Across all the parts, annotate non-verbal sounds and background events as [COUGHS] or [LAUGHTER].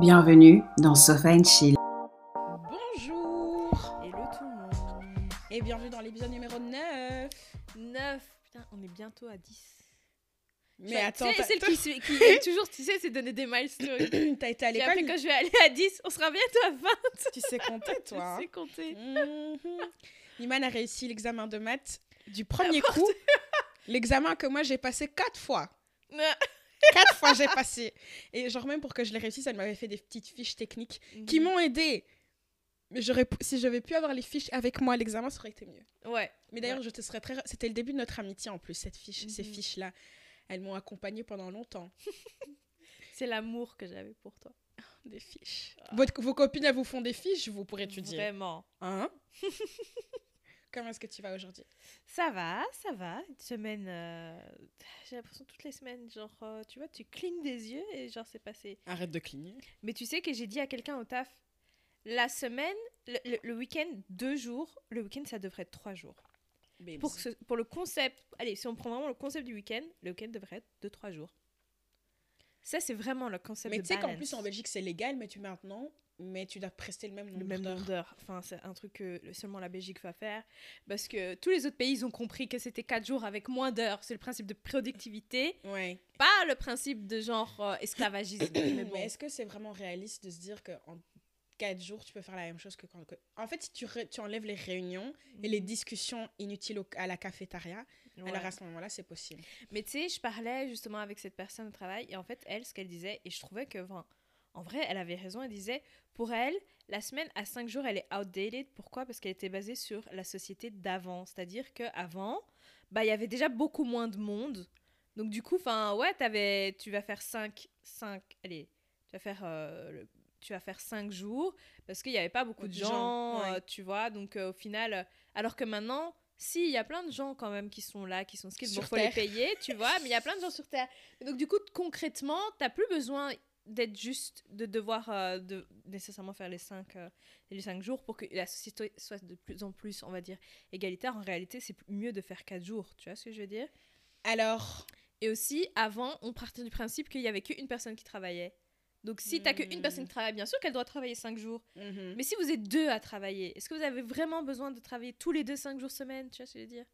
Bienvenue dans Sofa and Chill. Bonjour Hello tout le monde. et bienvenue dans l'épisode numéro 9. 9. Putain, on est bientôt à 10. Mais attends, tu sais, celle qui, qui [LAUGHS] est toujours, tu sais, c'est donner des milestones. [COUGHS] t'as été à Et après, l'école, quand je vais aller à 10, on sera bientôt à 20. tu sais compter [LAUGHS] toi. hein. Tu sais compter. Mhm. Iman a réussi l'examen de maths du premier coup. L'examen que moi j'ai passé quatre fois. [LAUGHS] Quatre fois j'ai passé. Et genre même pour que je l'ai réussi, ça m'avait fait des petites fiches techniques qui Mhm. m'ont aidé. Mais j'aurais, si j'avais pu avoir les fiches avec moi à l'examen, ça aurait été mieux. Ouais. Mais d'ailleurs, je te serais très. C'était le début de notre amitié en plus, cette fiche, ces Mhm. fiches-là. Elles m'ont accompagnée pendant longtemps. [LAUGHS] C'est l'amour que j'avais pour toi. [LAUGHS] Des fiches. Votre- vos copines, elles vous font des fiches, vous pourrez étudier. Vraiment. Hein? [LAUGHS] Comment est-ce que tu vas aujourd'hui? Ça va, ça va. Une semaine. euh, J'ai l'impression toutes les semaines, genre, euh, tu vois, tu clignes des yeux et genre, c'est passé. Arrête de cligner. Mais tu sais que j'ai dit à quelqu'un au taf, la semaine, le, le- le week-end, deux jours. Le week-end, ça devrait être trois jours. Pour, ce- pour le concept, allez, si on prend vraiment le concept du week-end, le week-end devrait être de trois jours. Ça, c'est vraiment le concept Mais de tu sais qu'en plus en Belgique c'est légal, mais tu maintenant, mais tu dois prester le même nombre le même d'heures. nombre d'heures. Enfin, c'est un truc que seulement la Belgique va faire. Parce que tous les autres pays, ils ont compris que c'était quatre jours avec moins d'heures. C'est le principe de productivité, Ouais. pas le principe de genre euh, esclavagisme. mais [COUGHS] Mais, bon. est-ce que c'est vraiment réaliste de se dire qu'en 4 jours tu peux faire la même chose que quand. que- En fait, si tu, tu enlèves les réunions et les discussions inutiles au- à la cafétéria, Ouais. alors à ce moment-là, c'est possible. Mais tu sais, je parlais justement avec cette personne au travail et en fait, elle, ce qu'elle disait, et je trouvais que, enfin, en vrai, elle avait raison, elle disait, pour elle, la semaine à 5 jours, elle est outdated. Pourquoi? Parce qu'elle était basée sur la société d'avant. C'est-à-dire qu'avant, bah, il y avait déjà beaucoup moins de monde. Donc du coup, enfin, ouais, t'avais, tu vas faire 5, 5, allez, tu vas faire... euh, le- tu vas faire 5 jours parce qu'il n'y avait pas beaucoup de De gens, gens, ouais. euh, tu vois. Donc euh, au final, alors que maintenant, si, il y a plein de gens quand même qui sont là, qui sont skills, bon, faut les payer, tu vois, mais il y a plein de gens sur Terre. Et donc, du coup, concrètement, t'as plus besoin d'être juste, de devoir euh, de, nécessairement faire les 5 les cinq jours pour que la société soit de plus en plus, on va dire, égalitaire. En réalité, c'est mieux de faire 4 jours, tu vois ce que je veux dire? Alors, Et aussi, avant, on partait du principe qu'il y avait qu'une personne qui travaillait. Donc, si t'as qu'une Hmm. personne qui travaille, bien sûr qu'elle doit travailler 5 jours. mhm. Mais si vous êtes deux à travailler, est-ce que vous avez vraiment besoin de travailler tous les deux 5 jours semaine? Tu vois ce que je veux dire?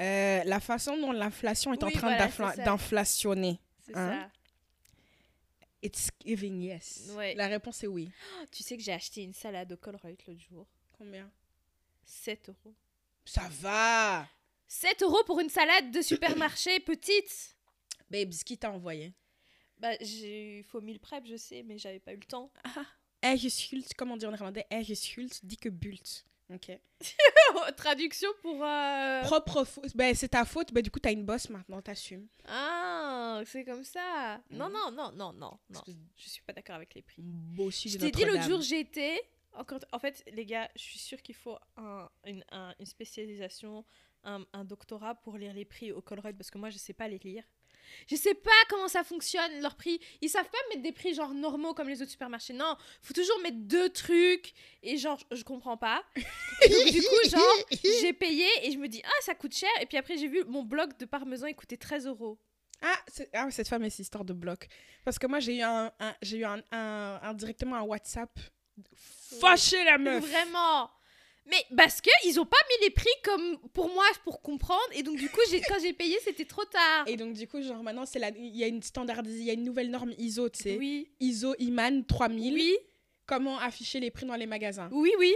Euh, la façon dont l'inflation est en train voilà, d'inflationner, Hein it's giving yes. Ouais. La réponse est oui. ça. Tu sais que j'ai acheté une salade au Colruyt l'autre jour. Combien? 7 euros. Ça va 7 euros pour une salade de supermarché [COUGHS] petite Babes, qui t'a envoyé? Bah, j'ai il faut 1000 prep, je sais, mais j'avais pas eu le temps. Ergeshult, comment on dit en néerlandais Ergeshult dit que bult. Ok. [LAUGHS] Traduction pour. euh, Propre faute. Ben, c'est ta faute. Ben, du coup, t'as une bosse maintenant, t'assumes. Ah, c'est comme ça. Non, Mhm. non, non, non, non, non. Espèce Je suis pas d'accord avec les prix. Bossu Je de t'ai dit l'autre jour. Encore... En fait, les gars, je suis sûre qu'il faut un- une, un- une spécialisation, un, un doctorat pour lire les prix au Colruyt parce que moi, je sais pas les lire. Je sais pas comment ça fonctionne, leurs prix. Ils savent pas mettre des prix genre normaux comme les autres supermarchés. Non, faut toujours mettre deux trucs et genre, je je comprends pas. Et donc, du coup, genre, j'ai payé et je me dis, ah, ça coûte cher. Et puis après, j'ai vu mon bloc de parmesan, il coûtait 13 euros. Ah, ah, cette femme est cette histoire de bloc. Parce que moi, j'ai eu un, un- j'ai eu un, un- un- directement un WhatsApp. Fâché la meuf. Vraiment. Mais parce que ils ont pas mis les prix comme pour moi pour comprendre et donc du coup quand j'ai payé c'était trop tard. Et donc, du coup, genre, maintenant, c'est il y a une standardisation, il y a une nouvelle norme ISO, tu sais. oui. ISO IMAN 3000. Oui. Comment afficher les prix dans les magasins? Oui oui.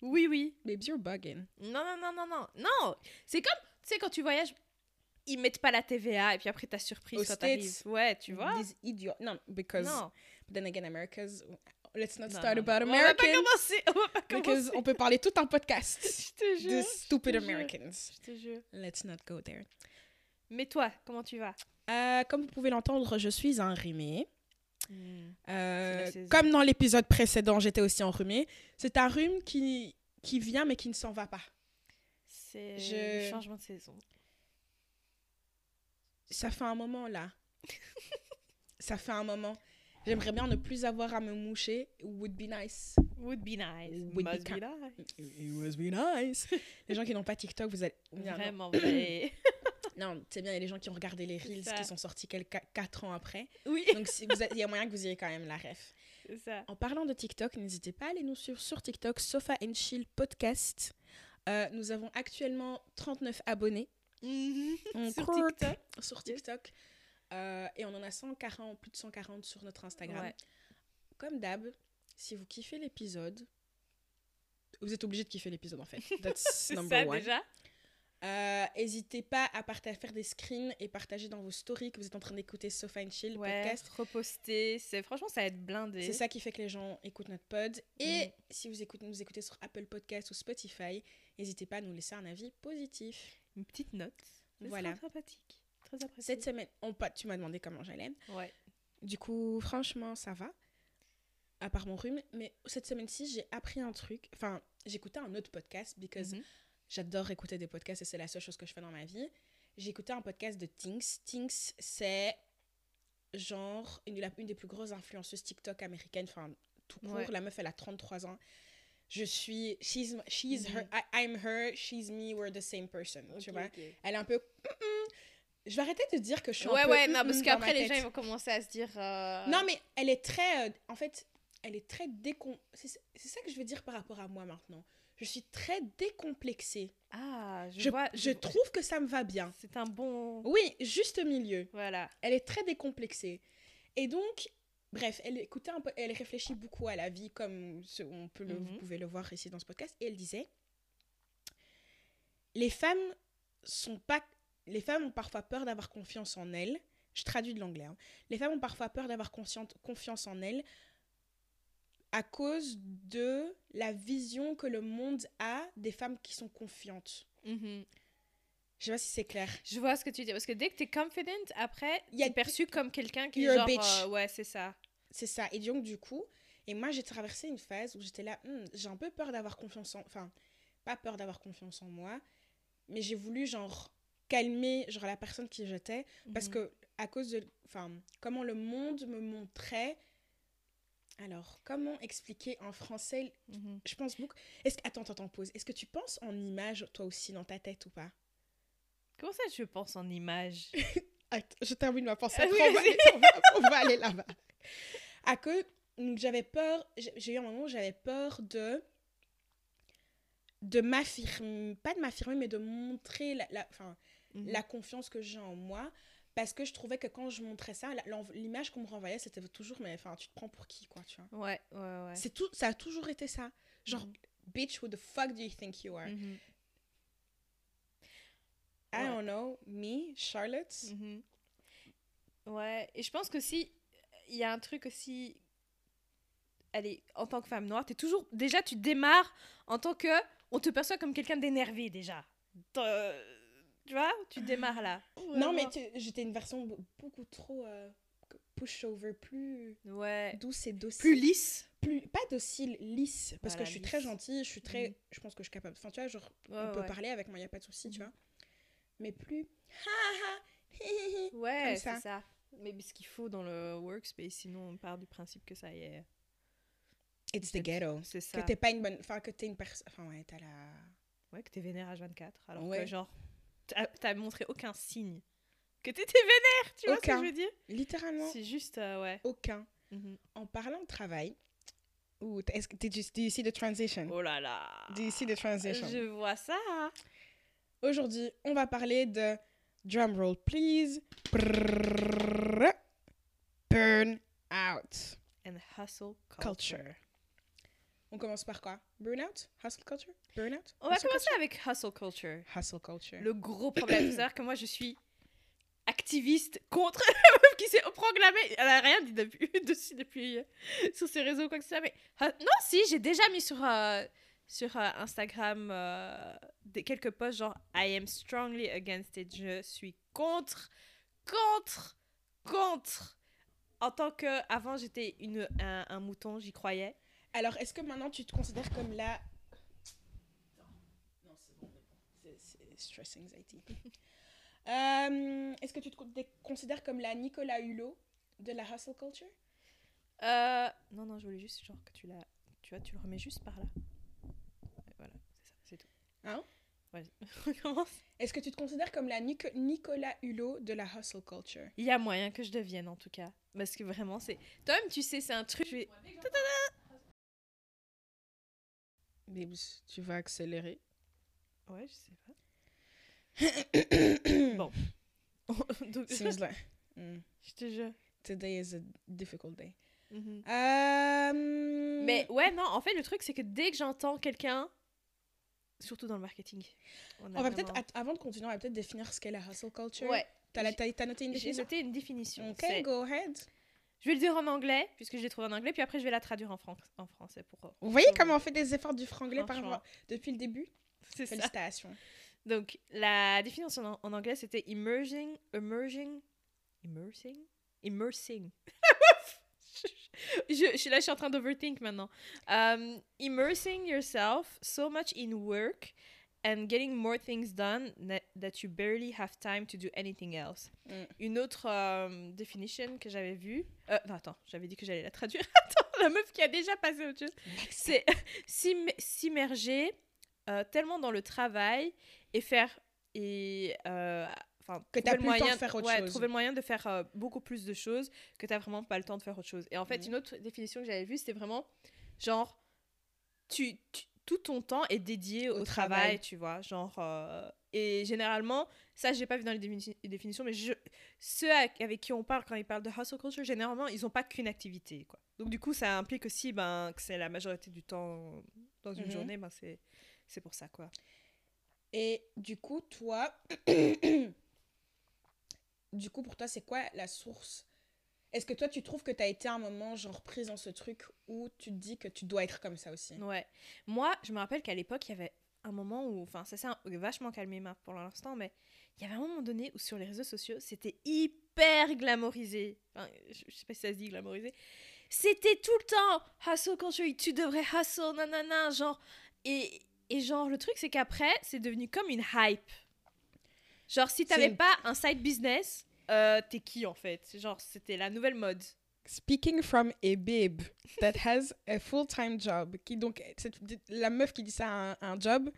Oui oui. Babes, you're bugging. Non non non non non. Non, c'est comme tu sais quand tu voyages ils mettent pas la TVA et puis après t'as surprise Aux quand t'arrives. Ouais, tu vois. These idiots. Non, because. Non. Then again, America's. Let's not Non, start non, about non. On va pas Americans. commencer. On va pas Because commencer. on peut parler tout un podcast [LAUGHS] Je te jure. de stupid. Americans. Je te jure. Let's not go there. Mais toi, comment tu vas? Euh, comme vous pouvez l'entendre, je suis enrhumée. Euh, la saison. comme dans l'épisode précédent, j'étais aussi enrhumée. C'est un rhume qui, qui vient mais qui ne s'en va pas. C'est Je- le changement de saison. Ça fait un moment là. [LAUGHS] Ça fait un moment. J'aimerais bien ne plus avoir à me moucher. Would be nice. Would be nice. Would be Must be nice. It would be nice. [LAUGHS] Les gens qui n'ont pas TikTok, vous allez. Vraiment, vous allez- [COUGHS] Non, c'est bien, il y a des gens qui ont regardé les Reels qui sont sortis quelques 4 ans après. Oui. Donc, si vous êtes- il y a moyen que vous ayez quand même la ref. C'est ça. En parlant de TikTok, n'hésitez pas à aller nous suivre sur TikTok, Sofa and Chill Podcast. Euh, nous avons actuellement 39 abonnés On Sur. TikTok. sur TikTok. Euh, et on en a 140, plus de 140 sur notre Instagram. Ouais. Comme d'hab, si vous kiffez l'épisode, vous êtes obligé de kiffer l'épisode en fait. [LAUGHS] That's C'est number ça one. déjà. Euh, N'hésitez pas à faire des screens et partager dans vos stories que vous êtes en train d'écouter Sofa and Chill Ouais, podcast. reposter. C'est franchement ça aide blindé. C'est ça qui fait que les gens écoutent notre pod. Et Mm. si vous écoutez, nous écoutez sur Apple Podcast ou Spotify, n'hésitez pas à nous laisser un avis positif. Une petite note. Voilà. sympathique. Très apprécié. Cette semaine, on, tu m'as demandé comment j'allais. Ouais. Du coup, franchement, ça va. À part mon rhume. Mais cette semaine-ci, j'ai appris un truc. Enfin, j'écoutais un autre podcast because Mhm. j'adore écouter des podcasts et c'est la seule chose que je fais dans ma vie. J'ai écouté un podcast de Tinks. Tinks, c'est genre une, la- une des plus grosses influenceuses TikTok américaines. Enfin, tout court. Ouais. La meuf, elle a 33 ans. Je suis. She's, she's Mhm. her. I- I'm her. She's me. We're the same person. Tu vois? Elle est un peu. Je vais arrêter de dire que je suis Ouais, un peu. ouais, non, parce qu'après les gens ils vont commencer à se dire. euh, Non, mais elle est très. euh, en fait, elle est très décom. C'est ça que je veux dire par rapport à moi maintenant. Je suis très décomplexée. Ah, je, Je, vois. je vois- trouve que ça me va bien. C'est un bon. Oui, juste milieu. Voilà. Elle est très décomplexée. Et donc, bref, elle écoutait un peu, elle réfléchit beaucoup à la vie, comme ce- on peut le, vous Mhm. pouvez le voir ici dans ce podcast. Et elle disait Les femmes sont pas. Les femmes ont parfois peur d'avoir confiance en elles. Je traduis de l'anglais. hein. Les femmes ont parfois peur d'avoir confiance en elles à cause de la vision que le monde a des femmes qui sont confiantes. Mhm. Je sais pas si c'est clair. Je vois ce que tu dis. Parce que dès que t'es confident, après, a- t'es perçu comme quelqu'un qui est genre. bitch. euh, ouais, c'est ça. C'est ça. Et donc, du coup, et moi, j'ai traversé une phase où j'étais là, Hmm, j'ai un peu peur d'avoir confiance en... Enfin, pas peur d'avoir confiance en moi, mais j'ai voulu, genre, calmer, genre, la personne qui j'étais, parce Mhm. que, à cause de... Enfin, comment le monde me montrait... Alors, comment expliquer en français Mhm. Je pense beaucoup... Est-ce que... Attends, attends, pause. Est-ce que tu penses en image, toi aussi, dans ta tête ou pas? Comment ça, je pense en image? [LAUGHS] Attends, je termine ma pensée. Ah oui, on, va, vas-y. [LAUGHS] on va- on va aller là-bas. À que j'avais peur, j'ai j'ai eu un moment où j'avais peur de de m'affirmer, pas de m'affirmer, mais de montrer la, la, enfin, Mhm. la confiance que j'ai en moi. Parce que je trouvais que quand je montrais ça, la- l'image qu'on me renvoyait, c'était toujours, mais enfin, tu te prends pour qui, quoi, tu vois? Ouais, ouais, ouais. C'est tout, ça a toujours été ça. Genre, Mhm. bitch, who the fuck do you think you are? Mhm. I Ouais. don't know, me, Charlotte. Ouais, et je pense que si il y a un truc aussi, allez, en tant que femme noire, t'es toujours, déjà tu démarres en tant que, on te perçoit comme quelqu'un d'énervé déjà. Tu vois, tu démarres là. Non, mais j'étais une version be- beaucoup trop euh, pushover, plus Ouais. douce et docile. Plus lisse. Plus- pas docile, lisse. Parce Voilà, que je suis lisse. très gentille, je suis très. Mhm. Je pense que je suis capable. Enfin, tu vois, genre, Ouais, on peut parler avec moi, il n'y a pas de souci, tu Mhm. vois. Mais plus. Ouais, Comme c'est ça. ça. Mais ce qu'il faut dans le workspace, sinon on part du principe que ça y est. It's the ghetto. C'est Que ça. t'es pas une bonne. Enfin, que t'es une personne. Enfin, ouais, t'as la. Ouais, que t'es vénère à 24. Alors Ouais. que genre, t'as montré aucun signe que t'étais vénère, tu vois ce que je veux dire? Littéralement, C'est juste, euh, ouais. aucun. Mhm. En parlant de travail. Ou est-ce que did you, do you see the transition? Oh là là. Do you see the transition? Je vois ça. Aujourd'hui, on va parler de drum roll please. Burn out And hustle culture. culture. On commence par quoi? Burnout? Hustle culture? Burnout? On va Hustle commencer culture? avec hustle culture. Hustle culture. Le gros problème, [COUGHS] c'est que moi je suis activiste contre [LAUGHS] la meuf qui s'est proclamée. Elle a rien dit depuis, [LAUGHS] dessus depuis euh, sur ses réseaux quoi que ce soit. Mais euh, non, si j'ai déjà mis sur euh, sur euh, Instagram des, quelques posts genre I am strongly against it. Je suis contre, contre, contre. En tant que avant j'étais une un, un mouton, j'y croyais. Alors, est-ce que maintenant tu te considères comme la. Non, c'est bon, c'est c'est stress anxiety. [LAUGHS] Euh, est-ce que tu te considères comme la Nicolas Hulot de la hustle culture? Euh, non non, je voulais juste genre que tu la tu vois, tu le remets juste par là. Voilà, c'est ça, c'est tout. Hein? Ouais, [LAUGHS] recommence. Est-ce que tu te considères comme la Nico- Nicolas Hulot de la hustle culture? Il y a moyen que je devienne en tout cas. Parce que vraiment, c'est. Toi-même, tu sais, c'est un truc. je vais- Babes, tu vas accélérer. Ouais, je sais pas. [COUGHS] bon. [LAUGHS] Donc, Seems [LAUGHS] like... Mm. je te jure. Today is a difficult day. Euh... Mais ouais, non, en fait, le truc, c'est que dès que j'entends quelqu'un, surtout dans le marketing, on, a On va vraiment- peut-être, avant de continuer, on va peut-être définir ce qu'est la hustle culture. Ouais, T'as, noté une j'ai définition noté une définition. Ok, go ahead. Je vais le dire en anglais, puisque je l'ai trouvé en anglais, puis après, je vais la traduire en, fran- en français pour. Vous voyez pour- comment on fait des efforts du franglais par rapport- depuis le début? [LAUGHS] C'est ça. Félicitations. Donc, la définition en, en anglais, c'était immersing, emerging, immersing, immersing. [LAUGHS] je, je suis là, je suis en train d'overthink maintenant. Um, immersing yourself so much in work and getting more things done that, that you barely have time to do anything else. Mm. Une autre definition que j'avais vue. Euh, non, attends, j'avais dit que j'allais la traduire. [LAUGHS] attends, la meuf qui a déjà passé autre chose. C'est [LAUGHS] s'im- s'immerger euh, tellement dans le travail et faire. Et, euh, enfin, Que trouver t'as plus le temps de moyen faire autre ouais, chose. trouver le moyen de faire euh, beaucoup plus de choses que t'as vraiment pas le temps de faire autre chose. Et en fait, Mhm. une autre définition que j'avais vue, c'était vraiment genre, tu, tu- tout ton temps est dédié au, Au travail, travail. tu vois. Genre, euh, et généralement, ça, j'ai pas vu dans les défini- les définitions, mais je, ceux avec, qui on parle quand ils parlent de hustle culture, généralement, ils ont pas qu'une activité, quoi. Donc, du coup, ça implique aussi ben, que c'est la majorité du temps dans une Mhm. journée, ben, c'est c'est pour ça, quoi. Et du coup, toi, [COUGHS] du coup, pour toi, c'est quoi la source Est-ce que toi, tu trouves que tu as été à un moment, genre, prise dans ce truc où tu te dis que tu dois être comme ça aussi? Ouais. Moi, je me rappelle qu'à l'époque, il y avait un moment où, enfin, ça s'est vachement calmé ma- pour l'instant, mais il y avait un moment donné où sur les réseaux sociaux, c'était hyper glamorisé. Enfin, je, je sais pas si ça se dit glamorisé. C'était tout le temps hustle culture, tu devrais hustle, nanana, genre. Et, et genre, le truc, c'est qu'après, c'est devenu comme une hype. Genre, si t'avais pas un side business, euh, t'es qui en fait? Genre, c'était la nouvelle mode. Speaking from a babe that has a full-time job, qui donc, cette- la meuf qui dit ça a un, un job,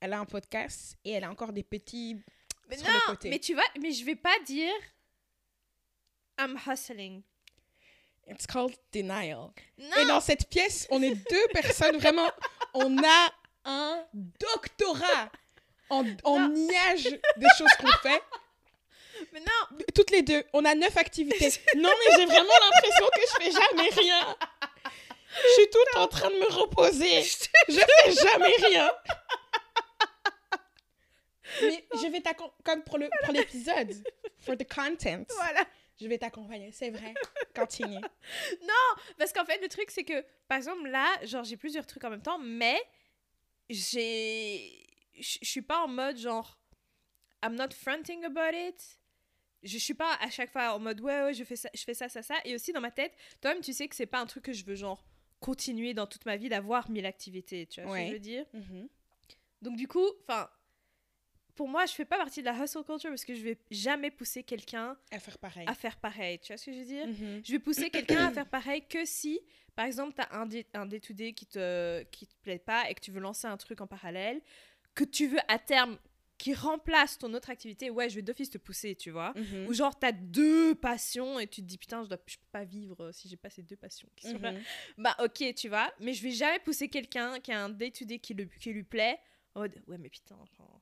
elle a un podcast et elle a encore des petits Mais sur le non, côté. mais tu vois, mais je vais pas dire I'm hustling. It's called denial. Non, Et dans cette pièce, on est deux personnes vraiment. On a un doctorat en, en niage des choses qu'on fait. Mais non, Toutes les deux, on a neuf activités. [LAUGHS] Non, mais j'ai vraiment l'impression que je fais jamais rien. Je suis tout le temps en train de me reposer. Je fais jamais rien. [LAUGHS] Mais je vais t'accompagner, comme pour le pour l'épisode, for the content, voilà. je vais t'accompagner, c'est vrai. Continue. [LAUGHS] Parce qu'en fait, le truc, c'est que, par exemple, là, genre, j'ai plusieurs trucs en même temps, mais j'ai. Je je suis pas en mode genre. I'm not fronting about it. Je suis pas à chaque fois en mode ouais, ouais, je fais ça, je fais ça, ça, ça. Et aussi dans ma tête, toi-même, tu sais que c'est pas un truc que je veux, genre, continuer dans toute ma vie d'avoir mille activités. Tu vois ce que je veux dire? Mhm. Donc du coup, enfin, pour moi, je fais pas partie de la hustle culture parce que je vais jamais pousser quelqu'un À faire pareil. à faire pareil. Tu vois ce que je veux dire? Mhm. Je vais pousser quelqu'un à faire pareil que si, par exemple, tu as un, day- un day-to-day qui te, qui te plaît pas et que tu veux lancer un truc en parallèle, que tu veux à terme qui remplace ton autre activité, ouais, je vais d'office te pousser, tu vois. Mhm. Ou genre, tu as deux passions et tu te dis, putain, je, dois, je peux pas vivre euh, si j'ai pas ces deux passions qui sont là. Mhm. Bah, ok, tu vois. Mais je vais jamais pousser quelqu'un qui a un day-to-day qui, le- qui lui plaît en mode, ouais, mais putain, genre,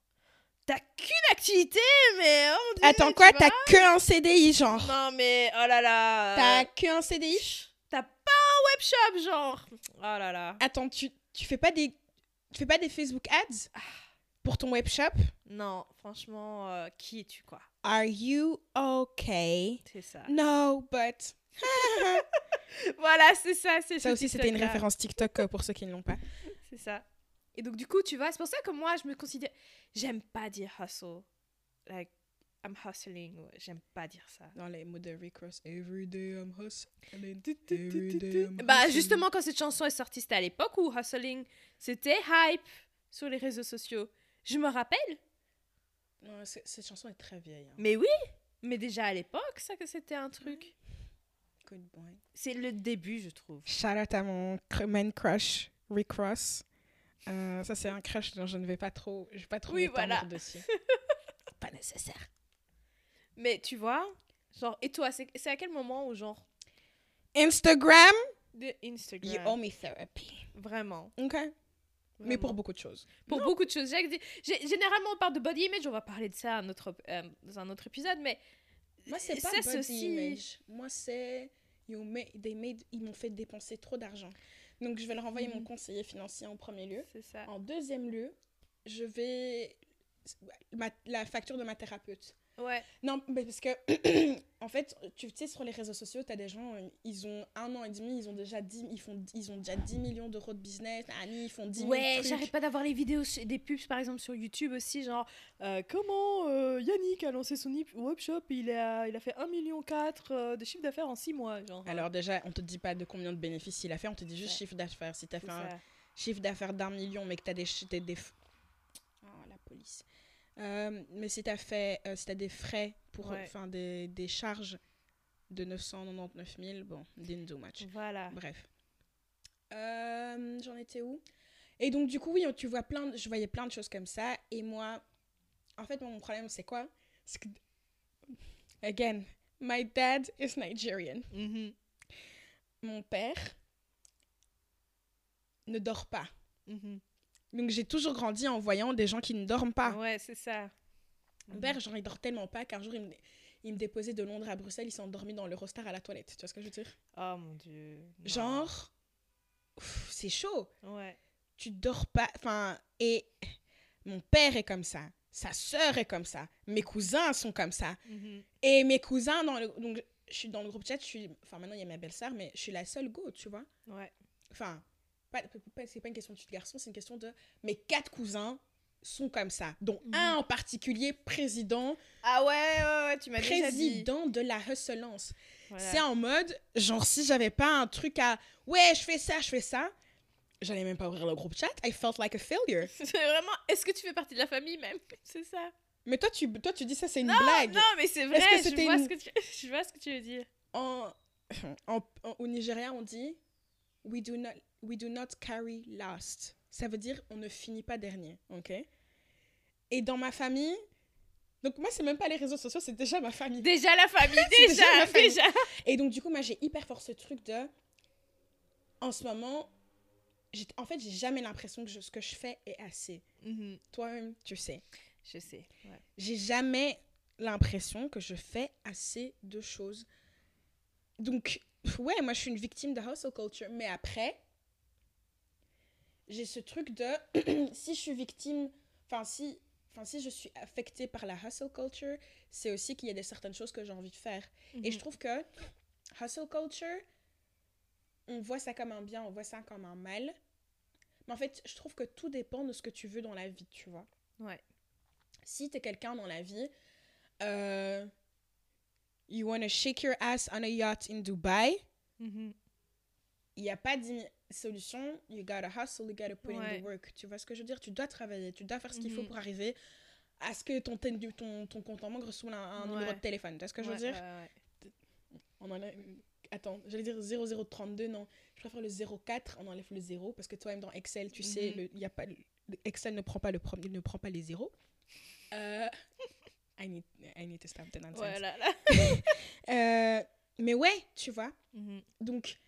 t'as qu'une activité, mais oh Dieu, Attends, quoi. T'as que un CDI, genre? Non, mais oh là là. T'as que un CDI T'as pas un webshop, genre. Oh là là. Attends, tu, tu fais pas des tu fais pas des Facebook ads? Pour ton webshop Non, franchement, euh, qui es-tu, quoi? Are you okay? C'est ça. No, but [LAUGHS] Voilà, c'est ça. c'est ça ce aussi c'était une référence TikTok euh, pour ceux qui ne l'ont pas. [LAUGHS] C'est ça. Et donc, du coup, tu vois, c'est pour ça que moi, je me considère. J'aime pas dire hustle. Like, I'm hustling. ouais, J'aime pas dire ça. Dans les mots de Rick Ross, Every day I'm hustling. Every day I'm Bah, hustling. justement, quand cette chanson est sortie, c'était à l'époque où hustling, c'était hype sur les réseaux sociaux. Je me rappelle. Non, cette chanson est très vieille. hein. Mais oui, mais déjà à l'époque, ça que c'était un truc. Good boy. C'est le début, je trouve. Shout out à mon man crush, Rick Ross. Euh, ça, c'est un crush dont je ne vais pas trop, je vais pas trop Oui, voilà. dessus. [LAUGHS] pas nécessaire. Mais tu vois, genre, et toi, c'est à quel moment où, genre, Instagram, de you Instagram owe me therapy. Vraiment. Ok. Mais pour beaucoup de choses. Pour beaucoup de choses. Généralement, on parle de body image, on va parler de ça à notre, euh, dans un autre épisode, mais Moi, c'est pas body aussi- image. Moi, c'est you made, they made, ils m'ont fait dépenser trop d'argent. Donc, je vais leur envoyer mon Mhm. conseiller financier en premier lieu. c'est ça. En deuxième lieu, je vais ma- la facture de ma thérapeute. Ouais, Non, mais parce que, [CLEARS THROAT] en fait, tu sais, sur les réseaux sociaux, tu as des gens, euh, ils ont un an et demi, ils ont déjà 10, ils font, ils ont déjà 10 millions d'euros de business, Annie, ils font 10 000 ouais j'arrête pas d'avoir les vidéos, des pubs par exemple sur YouTube aussi, genre euh, comment euh, Yannick a lancé son hip- webshop, il a, il a fait 1,4 million de chiffre d'affaires en 6 mois. Genre, Alors déjà, on te dit pas de combien de bénéfices il a fait, on te dit juste Ouais. chiffre d'affaires. Si tu as c'est fait un chiffre d'affaires d'un million, mais que tu as des, des, des Oh, la police. Euh, mais si tu as fait, euh, si des frais pour, Ouais. enfin des, des charges de 999 000, bon, didn't do much. Voilà. Bref. Euh, J'en étais où? Et donc, du coup, oui, tu vois plein de- je voyais plein de choses comme ça. Et moi, en fait, mon problème, c'est quoi? C'est que, again, my dad is Nigerian. Mhm, Mon père ne dort pas. mhm. Donc, j'ai toujours grandi en voyant des gens qui ne dorment pas. Ouais, c'est ça. Mon père, genre, il dort tellement pas qu'un jour, il me, il me déposait de Londres à Bruxelles, il s'est endormi dans l'Eurostar à la toilette. Tu vois ce que je veux dire? Oh mon dieu. non. Genre, c'est chaud. Ouais. tu dors pas. Enfin, et mon père est comme ça. Sa sœur est comme ça. Mes cousins sont comme ça. Mhm. Et mes cousins, dans le, donc, je suis dans le groupe chat, je suis, enfin, maintenant, il y a ma belle-sœur, mais je suis la seule go, tu vois? Ouais. Enfin, pas, pas- c'est pas une question de fille garçon, c'est une question de mes quatre cousins sont comme ça, dont Mhm. un en particulier président, Ah ouais, ouais, ouais, tu m'as déjà dit. président de la hustlance. Voilà. C'est en mode, genre, si j'avais pas un truc à, ouais, je fais ça, je fais ça, j'allais même pas ouvrir le groupe chat. I felt like a failure. [LAUGHS] C'est vraiment. Est-ce que tu fais partie de la famille même? [LAUGHS] C'est ça. Mais toi, tu, toi, tu dis ça, c'est une non, blague. non, mais c'est vrai. que je, vois une- ce que tu... [LAUGHS] je vois ce que tu veux dire. En, en- en- au Nigeria, on dit we do, not, we do not carry last. Ça veut dire on ne finit pas dernier. ok? Et dans ma famille, donc moi, c'est même pas les réseaux sociaux, c'est déjà ma famille. Déjà la famille, [LAUGHS] déjà, déjà famille. déjà. Et donc, du coup, moi, j'ai hyper fort ce truc de. En ce moment, en fait, j'ai jamais l'impression que je- ce que je fais est assez. Mhm, Toi-même, tu sais. Je sais. Ouais. j'ai jamais l'impression que je fais assez de choses. Donc, ouais, moi je suis une victime de hustle culture. Mais après, j'ai ce truc de [CLEARS THROAT] si je suis victime, enfin si, enfin si je suis affectée par la hustle culture, c'est aussi qu'il y a des certaines choses que j'ai envie de faire. Et je Mhm. trouve que hustle culture, on voit ça comme un bien, on voit ça comme un mal. Mais en fait, je trouve que tout dépend de ce que tu veux dans la vie, tu vois Ouais. si t'es quelqu'un dans la vie, euh, you wanna shake your ass on a yacht in Dubai, Mhm. il n'y a pas de solution. You gotta hustle, you gotta put in the work. Tu vois ce que je veux dire? Tu dois travailler, tu dois faire ce qu'il faut Mhm. pour arriver à ce que ton, ten- ton, ton compte en banque reçoive un, un numéro de téléphone. Tu vois ce que je veux dire? On en a... Attends, j'allais dire 0032, non. Je préfère le 04, on enlève le 0 parce que toi-même dans Excel, tu sais, Mhm. le, y a pas, Excel ne prend pas, le ne prend pas les zéros. Euh, I, need, I need to stop the nonsense. Voilà, là. [LAUGHS] Euh, mais ouais, tu vois. Mhm, Donc,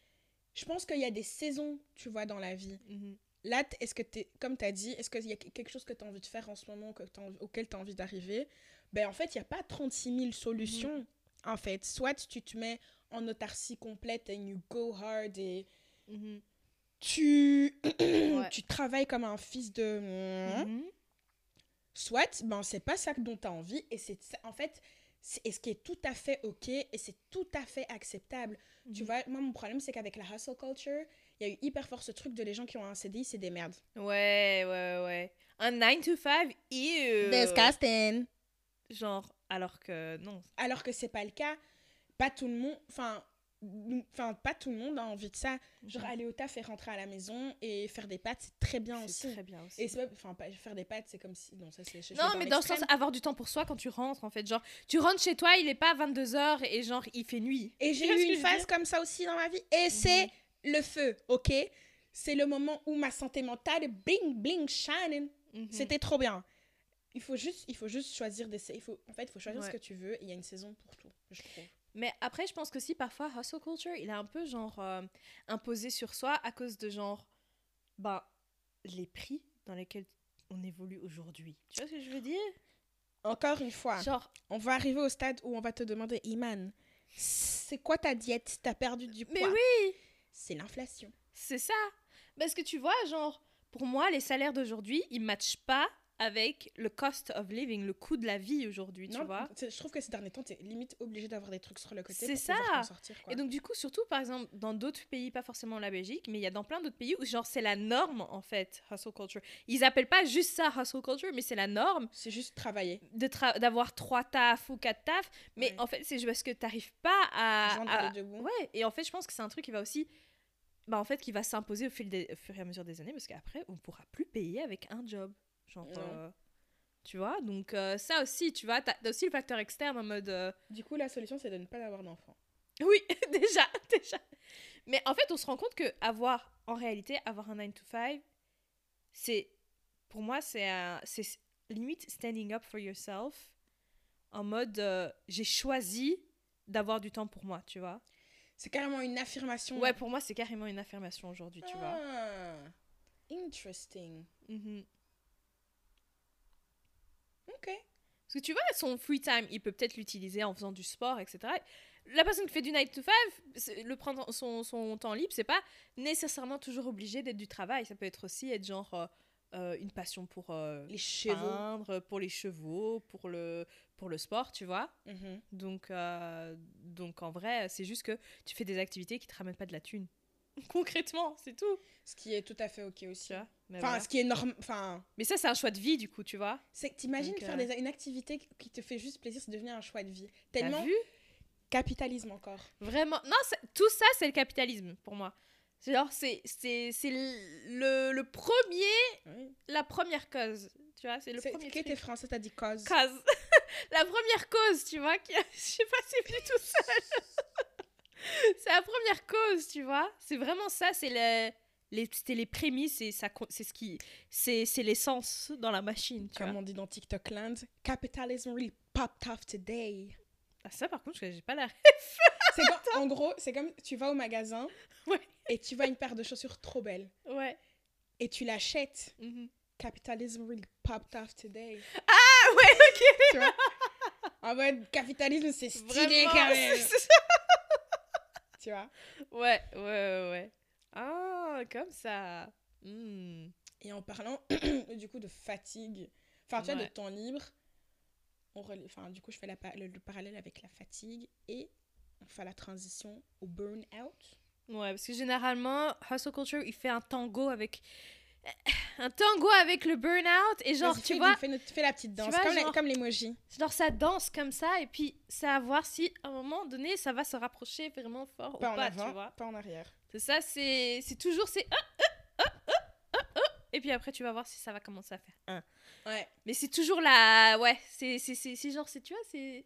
je pense qu'il y a des saisons, tu vois, dans la vie. mhm. Là, est-ce que t'es, comme tu as dit, est-ce qu'il y a quelque chose que tu as envie de faire en ce moment, que t'as envie- auquel tu as envie d'arriver? Ben, en fait, il n'y a pas 36 000 solutions. En fait, soit tu te mets en autarcie complète and you go hard et Mhm. tu, [CLEARS THROAT] Ouais. tu travailles comme un fils de. Mhm. Soit, ben, c'est pas ça dont tu as envie et c'est en fait, et ce qui est tout à fait ok et c'est tout à fait acceptable. Tu Mhm. vois, moi, mon problème, c'est qu'avec la hustle culture, il y a eu hyper fort ce truc de les gens qui ont un CDI, c'est des merdes. Ouais, ouais, ouais. Un 9 to 5, ew. Disgusting. Genre, alors que non. Alors que c'est pas le cas. Pas tout le monde, enfin, enfin, pas tout le monde a envie de ça. Genre, Mhm. aller au taf et rentrer à la maison et faire des pâtes, c'est très bien C'est aussi. très bien aussi. Et c'est enfin, pas faire des pâtes, c'est comme si, non, ça c'est. mais dans le sens avoir du temps pour soi quand tu rentres, en fait. Genre, tu rentres chez toi, il est pas 22h et genre, il fait nuit. Et j'ai eu une phase comme ça aussi dans ma vie. Et c'est le feu, ok? C'est le moment où ma santé mentale bling, bling, shining. Mhm. C'était trop bien. Il faut juste, il faut juste choisir des... Il faut, en fait, il faut choisir ce que tu veux il y a une saison pour tout, je trouve. Mais après, je pense que si parfois hustle culture, il est un peu genre euh, imposé sur soi à cause de genre, ben, les prix dans lesquels on évolue aujourd'hui. Tu vois ce que je veux dire? Encore une fois, Genre, on va arriver au stade où on va te demander, Iman, c'est quoi ta diète? T'as perdu du poids mais oui, C'est l'inflation. c'est ça. Parce que tu vois, genre, pour moi, les salaires d'aujourd'hui, ils matchent pas avec le cost of living, le coût de la vie aujourd'hui, tu vois. Je trouve que ces derniers temps, t'es limite obligé d'avoir des trucs sur le côté C'est ça. sortir. Quoi. Et donc, du coup, surtout, par exemple, dans d'autres pays, pas forcément la Belgique, mais il y a dans plein d'autres pays où, genre, c'est la norme, en fait, hustle culture. Ils appellent pas juste ça hustle culture, mais c'est la norme c'est juste travailler. de tra- d'avoir trois tafs ou quatre tafs. Mais Ouais. en fait, c'est parce que t'arrives pas à. À-. Ouais, et en fait, je pense que c'est un truc qui va aussi. Bah, en fait, qui va s'imposer au, fil des- au fur et à mesure des années, parce qu'après, on pourra plus payer avec un job. Genre. Euh, tu vois, donc euh, ça aussi, tu vois, t'as aussi le facteur externe en mode. euh, Du coup, la solution, c'est de ne pas avoir d'enfant. Oui, [LAUGHS] déjà, [LAUGHS] déjà. Mais en fait, on se rend compte que avoir, en réalité, avoir un 9 to 5, c'est, pour moi, c'est un- c'est limite standing up for yourself, en mode, euh, j'ai choisi d'avoir du temps pour moi, tu vois. C'est carrément une affirmation. Ouais, pour moi, c'est carrément une affirmation aujourd'hui, tu vois. Ah, Interesting. Mhm. Ok. Parce que tu vois, son free time, il peut peut-être l'utiliser en faisant du sport, etc. La personne qui fait du 9 to 5, c'est- le prendre son, son temps libre, c'est pas nécessairement toujours obligé d'être du travail. Ça peut être aussi être genre euh, euh, une passion pour euh, Les chevaux. peindre, pour les chevaux, pour le, pour le sport, tu vois. Mhm. Donc, euh, donc en vrai, c'est juste que tu fais des activités qui te ramènent pas de la thune. [LAUGHS] Concrètement, c'est tout. Ce qui est tout à fait ok aussi. Tu vois? Mais, Enfin, voilà. ce qui est normal. Enfin, Mais ça, c'est un choix de vie, du coup, tu vois. c'est que t'imagines faire euh, des- une activité qui te fait juste plaisir, c'est devenu un choix de vie. T'as Tellement vu? capitalisme encore. Vraiment. Non, tout ça, c'est le capitalisme pour moi. C'est Genre, c'est c'est c'est le, le premier, Oui. la première cause. Tu vois, c'est le premier qui était français, t'as dit cause? Cause. [LAUGHS] la première cause, tu vois. Qui. [LAUGHS] Je sais pas, c'est venu tout seul. [LAUGHS] c'est la première cause, tu vois. C'est vraiment ça, c'est le... c'était les prémices et ça, c'est ce qui, c'est, c'est l'essence dans la machine, tu Comme vois. on dit dans TikTok Land, capitalism really popped off today. Ah, ça, par contre, j'ai pas l'air. [LAUGHS] C'est en gros, c'est comme tu vas au magasin [LAUGHS] Ouais. et tu vois une paire de chaussures trop belle Ouais. et tu l'achètes. Mhm. Capitalism really popped off today. Ah ouais, [LAUGHS] ok. Tu vois? En mode capitalisme, c'est stylé Vraiment, quand même. Tu vois? Ouais, ouais, ouais, ouais. Ah, comme ça. Hmm. Et en parlant [CLEARS THROAT] du coup de fatigue, enfin tu vois, de temps libre, on enfin, du coup je fais la le, le parallèle avec la fatigue et on fait la transition au burn-out. Ouais, parce que généralement, Hustle Culture, il fait un tango avec. [CLEARS THROAT] Un tango avec le burn-out. Et genre, tu fais- vois, fais, la petite danse, vois, comme, la- genre- comme l'emoji. genre, ça danse comme ça. Et puis, c'est à voir si, à un moment donné, ça va se rapprocher vraiment fort Pas ou en pas, avant, tu vois. pas en arrière. C'est ça, c'est toujours. c'est. Et puis après, tu vas voir si ça va commencer à faire un. Ouais. Mais c'est toujours la. Ouais, c'est c'est- genre, c'est- tu vois, c'est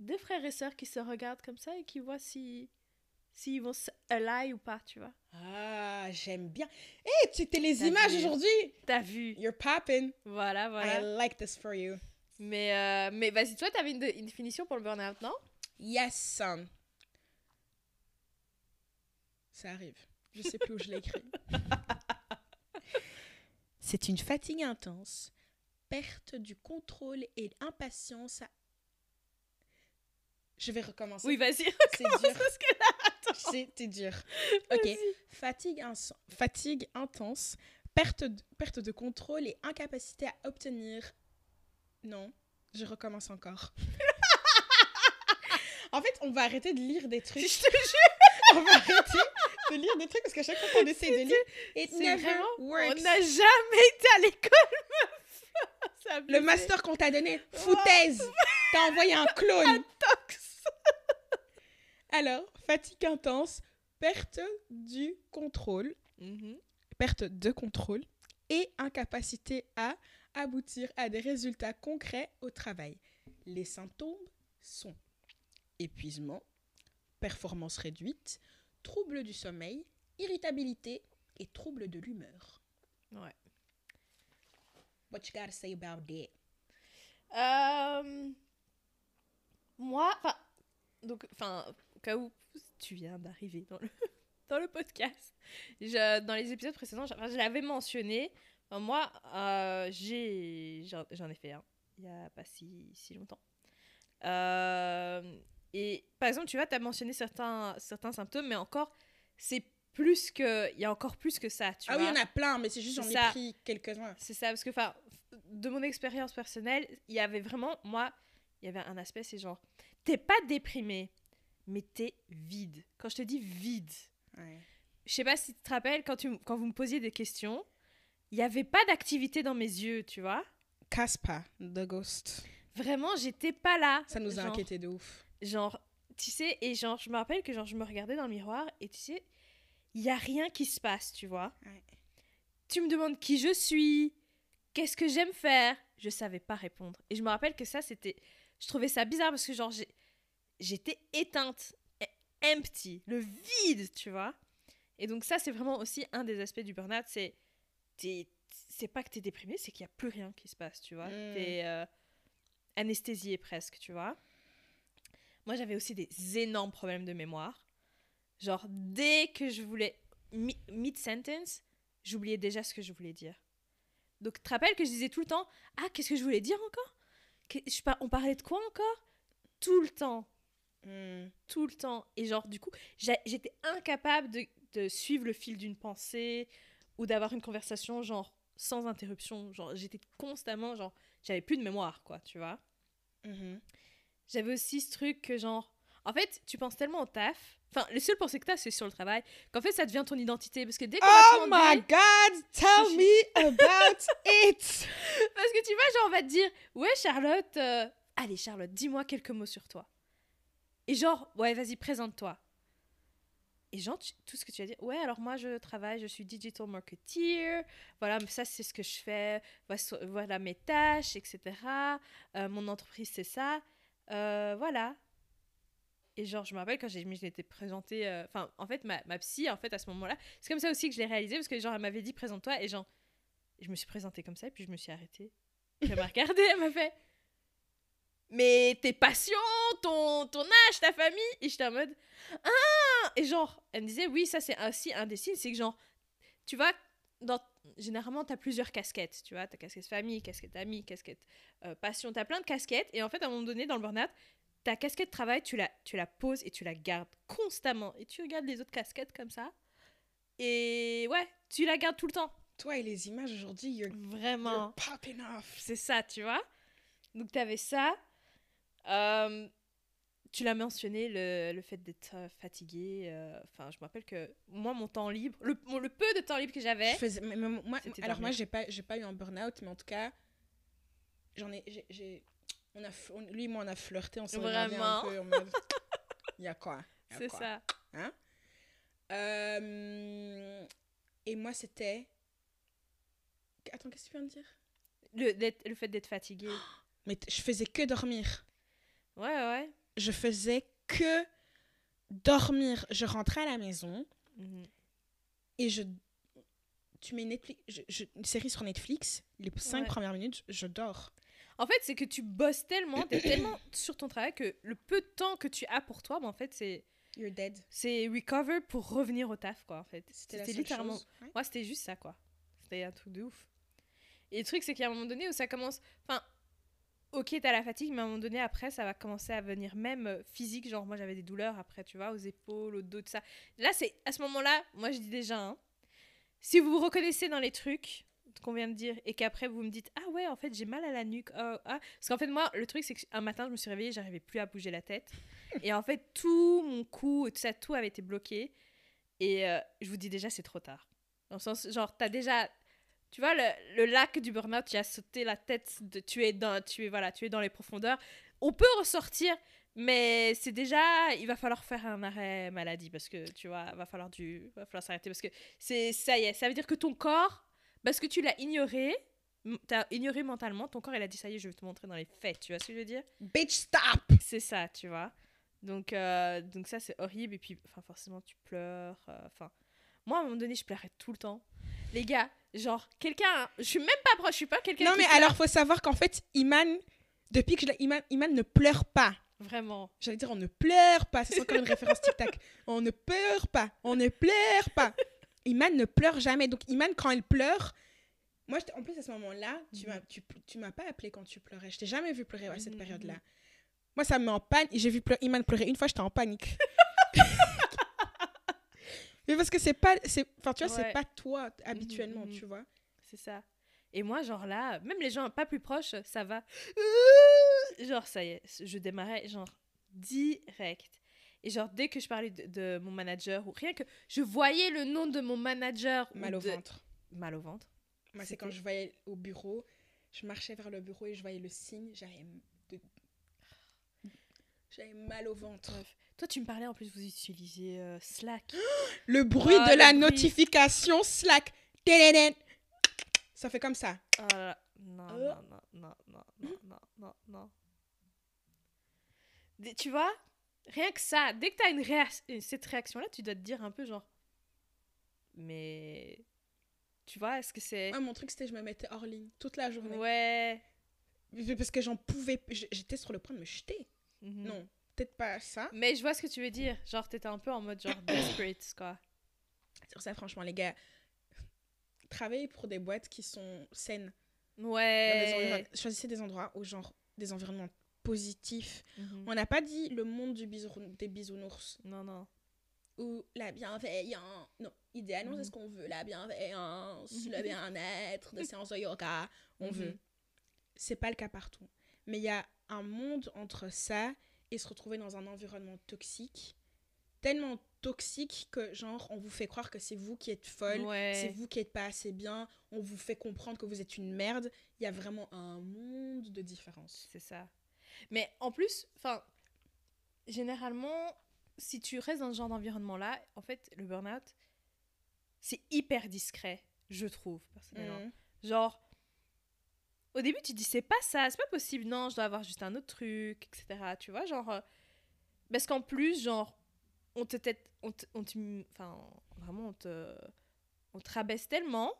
deux frères et sœurs qui se regardent comme ça et qui voient si. S'ils vont se ally ou pas, tu vois. Ah, j'aime bien. Hé, c'était les T'as images vu. aujourd'hui? T'as vu. You're popping. Voilà, voilà. I like this for you. Mais, euh, mais vas-y, toi, t'avais une, une définition pour le burn-out, non? Yes. Ça arrive. Je sais plus où je l'ai écrit. [LAUGHS] C'est une fatigue intense, perte du contrôle et impatience à... Je vais recommencer. Oui, vas-y. c'est dur. C'était dur. Ok. Fatigue, fatigue intense, perte de, perte de contrôle et incapacité à obtenir. Non, je recommence encore. [LAUGHS] en fait, on va arrêter de lire des trucs. [LAUGHS] Je te jure, on va arrêter de lire des trucs parce qu'à chaque fois qu'on essaie de lire. On n'a jamais été à l'école, [LAUGHS] Le master qu'on t'a donné, foutaise. T'as envoyé un [LAUGHS] clone. Tox. Alors, fatigue intense, perte du contrôle, Mhm. perte de contrôle et incapacité à aboutir à des résultats concrets au travail. Les symptômes sont épuisement, performance réduite, troubles du sommeil, irritabilité, et troubles de l'humeur. Ouais. What you gotta say about that? Euh, moi, enfin, donc, enfin, cas où tu viens d'arriver dans le, [LAUGHS] dans le podcast, je, dans les épisodes précédents, je, l'avais mentionné. Enfin, moi, euh, j'ai, j'en ai fait un il y a pas si, si longtemps. Euh, et par exemple, tu vois, tu as mentionné certains, certains symptômes, mais encore, c'est plus que. Il y a encore plus que ça. Tu ah vois oui, il y en a plein, mais c'est juste j'en ai pris quelques-uns. C'est ça, parce que, enfin, de mon expérience personnelle, il y avait vraiment, moi, il y avait un aspect, c'est genre, t'es pas déprimé, mais t'es vide. Quand je te dis vide, Ouais. je sais pas si tu te rappelles, quand, tu, quand vous me posiez des questions, il y avait pas d'activité dans mes yeux, tu vois. Casper, The Ghost. Vraiment, j'étais pas là. Ça nous a Genre- inquiété de ouf. Genre, tu sais, et genre, je me rappelle que genre, je me regardais dans le miroir, et tu sais, il y a rien qui se passe, tu vois. Ouais. tu me demandes qui je suis, qu'est-ce que j'aime faire, je savais pas répondre. Et je me rappelle que ça, c'était. Je trouvais ça bizarre parce que, genre, j'étais éteinte, e- empty, le vide, tu vois. Et donc, ça, c'est vraiment aussi un des aspects du burn-out c'est. C'est pas que t'es déprimé, c'est qu'il y a plus rien qui se passe, tu vois. Mm. T'es euh, anesthésié presque, tu vois. Moi, j'avais aussi des énormes problèmes de mémoire. Genre, dès que je voulais. mi- Mid-sentence, j'oubliais déjà ce que je voulais dire. Donc, tu te rappelles que je disais tout le temps Ah, qu'est-ce que je voulais dire encore? Je On parlait de quoi encore Tout le temps. Hmm. Tout le temps. Et genre, du coup, j'étais incapable de, de suivre le fil d'une pensée ou d'avoir une conversation, genre, sans interruption. Genre, j'étais constamment, genre, j'avais plus de mémoire, quoi, tu vois. Mhm. J'avais aussi ce truc que, genre, en fait, tu penses tellement au taf. Enfin, les seules pensées que t'as, c'est sur le travail. Qu'en fait, ça devient ton identité. Parce que dès qu'on va te Oh demander- my god, tell me about it! [LAUGHS] Parce que tu vois, genre, on va te dire Ouais, Charlotte, euh, allez, Charlotte, dis-moi quelques mots sur toi. Et genre, ouais, vas-y, présente-toi. Et genre, tu- tout ce que tu vas dire Ouais, alors moi, je travaille, je suis digital marketeer. Voilà, mais ça, c'est ce que je fais. Voici- Voilà mes tâches, etc. Euh, mon entreprise, c'est ça. Euh, voilà. Et genre, je me rappelle quand j'ai- je m'étais présentée. euh, Enfin, en fait, ma, ma psy, en fait, à ce moment-là, c'est comme ça aussi que je l'ai réalisé parce que, genre, elle m'avait dit présente-toi et genre, je me suis présentée comme ça et puis je me suis arrêtée. Elle m'a regardée, elle m'a fait Mais tes passions, ton, ton âge, ta famille Et j'étais en mode Ah Et genre, elle me disait Oui, ça c'est aussi un des signes, c'est que genre, tu vois, dans, généralement, t'as plusieurs casquettes, tu vois, t'as casquette famille, casquette amie, casquette euh, passion, t'as plein de casquettes, et en fait, à un moment donné, dans le burn-out, ta casquette travail, tu la, tu la poses et tu la gardes constamment, et tu regardes les autres casquettes comme ça, et ouais, tu la gardes tout le temps. Toi et les images aujourd'hui, you're, Vraiment. you're popping off. C'est ça, tu vois. Donc, tu avais ça. Euh, tu l'as mentionné, le, le fait d'être euh, fatigué. euh, Enfin, je me rappelle que moi, mon temps libre, le, mon- le peu de temps libre que j'avais, alors moi, j'ai pas, pas eu un burn-out, mais en tout cas, j'en ai, j'ai- on a, on- lui et moi, on a flirté, on s'est regardé un Vraiment peu [LAUGHS] il y a quoi? C'est ça. Euh, et moi, c'était, attends, qu'est-ce que tu viens de dire? Le, le fait d'être fatigué. [GASPS] Mais je faisais que dormir. Ouais, ouais. Je faisais que dormir. Je rentrais à la maison Mhm. et je, tu mets Netflix, je- je- une série sur Netflix, les cinq Ouais. premières minutes, je dors. En fait, c'est que tu bosses tellement, t'es tellement [COUGHS] sur ton travail que le peu de temps que tu as pour toi, ben, en fait, c'est You're dead. c'est recover pour revenir au taf, quoi, en fait. C'était la C'était seule littéralement. Ouais. Moi, c'était juste ça, quoi. C'était un truc de ouf. Et le truc, c'est qu'à un moment donné où ça commence. Enfin, ok, t'as la fatigue, mais à un moment donné, après, ça va commencer à venir même euh, physique. Genre, moi, j'avais des douleurs après, tu vois, aux épaules, au dos, tout ça. Là, c'est à ce moment-là, moi, je dis déjà, hein, si vous vous reconnaissez dans les trucs qu'on vient de dire et qu'après vous me dites ah ouais en fait j'ai mal à la nuque oh, ah. parce qu'en fait moi le truc c'est qu'un matin je me suis réveillée j'arrivais plus à bouger la tête et en fait tout mon cou tout ça tout avait été bloqué et euh, je vous dis déjà c'est trop tard dans le sens, genre, t'as déjà. Tu vois, le, le lac du burn-out, tu as sauté la tête, de, tu, es dans, tu, es, voilà, tu es dans les profondeurs. On peut ressortir, mais c'est déjà. Il va falloir faire un arrêt maladie parce que, tu vois, va falloir, du, va falloir s'arrêter parce que c'est ça y est. Ça veut dire que ton corps, parce que tu l'as ignoré, t'as ignoré mentalement, ton corps, il a dit ça y est, je vais te montrer dans les faits. Tu vois ce que je veux dire? Bitch, stop! c'est ça, tu vois. Donc, euh, donc ça, c'est horrible. Et puis, enfin, forcément, tu pleures. euh, Moi, à un moment donné, je pleurais tout le temps. Les gars, genre, quelqu'un. Je suis même pas proche, je suis pas quelqu'un. Non, qui mais pleure. alors, faut savoir qu'en fait, Iman, depuis que je l'ai. Iman, Iman ne pleure pas. Vraiment. J'allais dire, on ne pleure pas. C'est encore une référence tic-tac. [LAUGHS] On ne pleure pas. On ne pleure pas. Iman ne pleure jamais. Donc, Iman, quand elle pleure. Moi, en plus, à ce moment-là, tu Mhm. m'as tu, tu m'as pas appelé quand tu pleurais. Je t'ai jamais vu pleurer à cette Mhm, période-là. Moi, ça me met en panique. J'ai vu pleurer, Iman pleurer une fois, j'étais en panique. [LAUGHS] Mais parce que c'est pas. c'est- Enfin, tu vois, Ouais. c'est pas toi habituellement, mhm. tu vois. C'est ça. Et moi, genre là, même les gens pas plus proches, ça va. Genre, ça y est, je démarrais, genre, direct. Et genre, dès que je parlais de, de mon manager, ou rien que je voyais le nom de mon manager. Mal au de- ventre. Mal au ventre. Moi, c'est quand je voyais au bureau, je marchais vers le bureau et je voyais le signe, j'avais de- j'avais mal au ventre. Bref. Toi, tu me parlais en plus, vous utilisiez euh, Slack. [GASPS] Le bruit Ah, de le la bruit. notification Slack. Ça fait comme ça. Oh là là. Non, Euh. non, non, non, non, non, non, non, non. Tu vois Rien que ça, dès que t'as une réa- cette réaction-là, tu dois te dire un peu genre. Mais. Tu vois, est-ce que c'est. Moi, mon truc, c'était je me mettais hors ligne toute la journée. Ouais. Parce que j'en pouvais. J'étais sur le point de me jeter. Mhm. Non, peut-être pas ça. Mais je vois ce que tu veux dire. Genre, t'étais un peu en mode genre desperate, quoi. [COUGHS] Sur ça, franchement, les gars, [COUGHS] travaillez pour des boîtes qui sont saines. Des Ouais. Choisissez des endroits où, genre, des environnements positifs. Mhm. On n'a pas dit le monde du bisou- des bisounours. Non, non. ou la bienveillance. Non, idéalement, Mhm. c'est ce qu'on veut. La bienveillance, Mhm. le [LAUGHS] bien-être, des séances de yoga. On Mhm. veut. C'est pas le cas partout. Mais il y a un monde entre ça et se retrouver dans un environnement toxique. Tellement toxique que, genre, on vous fait croire que c'est vous qui êtes folle. C'est Ouais. vous qui êtes pas assez bien. On vous fait comprendre que vous êtes une merde. Il y a vraiment un monde de différence. C'est ça. Mais en plus, enfin, généralement, si tu restes dans ce genre d'environnement-là, en fait, le burn-out, c'est hyper discret, je trouve, personnellement. Mhm. Genre, au début, tu dis, c'est pas ça, c'est pas possible, non, je dois avoir juste un autre truc, etc. Tu vois, genre, euh, parce qu'en plus, genre, on te, tête- on te, on te- enfin, vraiment, on te, on te rabaisse tellement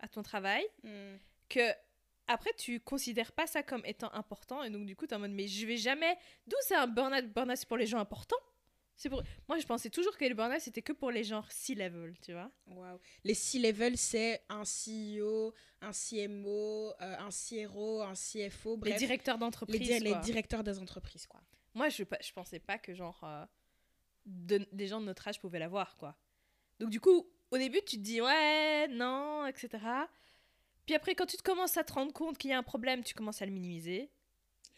à ton travail Mhm. que après tu considères pas ça comme étant important et donc du coup tu es en mode mais je vais jamais d'où c'est un burn-out burn-out pour les gens importants c'est pour moi je pensais toujours que le burn-out c'était que pour les gens C-level tu vois Wow. Les C-level, c'est un CEO, un CMO, euh, un CRO, un CFO, bref. les directeurs les, d'entreprise di- les directeurs des entreprises, quoi. moi je je pensais pas que genre euh, de- des gens de notre âge pouvaient l'avoir quoi donc du coup au début tu te dis ouais non etc puis après quand tu te commences à te rendre compte qu'il y a un problème tu commences à le minimiser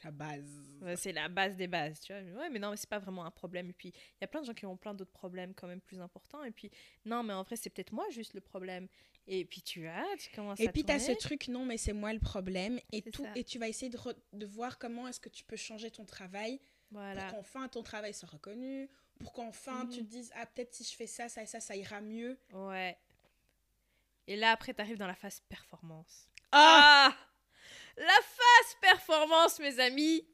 La base. Ouais, c'est la base des bases, tu vois. Ouais, mais non, mais c'est pas vraiment un problème. Et puis, il y a plein de gens qui ont plein d'autres problèmes quand même plus importants. Et puis, non, mais en vrai, c'est peut-être moi juste le problème. Et puis, tu vois, tu commences Et à puis, tu as ce truc, non, mais c'est moi le problème. Et, tout, ça. et tu vas essayer de, re- de voir comment est-ce que tu peux changer ton travail Voilà. pour qu'enfin ton travail soit reconnu, pour qu'enfin Mhm. tu te dises, ah, peut-être si je fais ça, ça et ça, ça ira mieux. Ouais. Et là, après, t'arrives dans la phase performance. Ah Ah La phase performance, mes amis,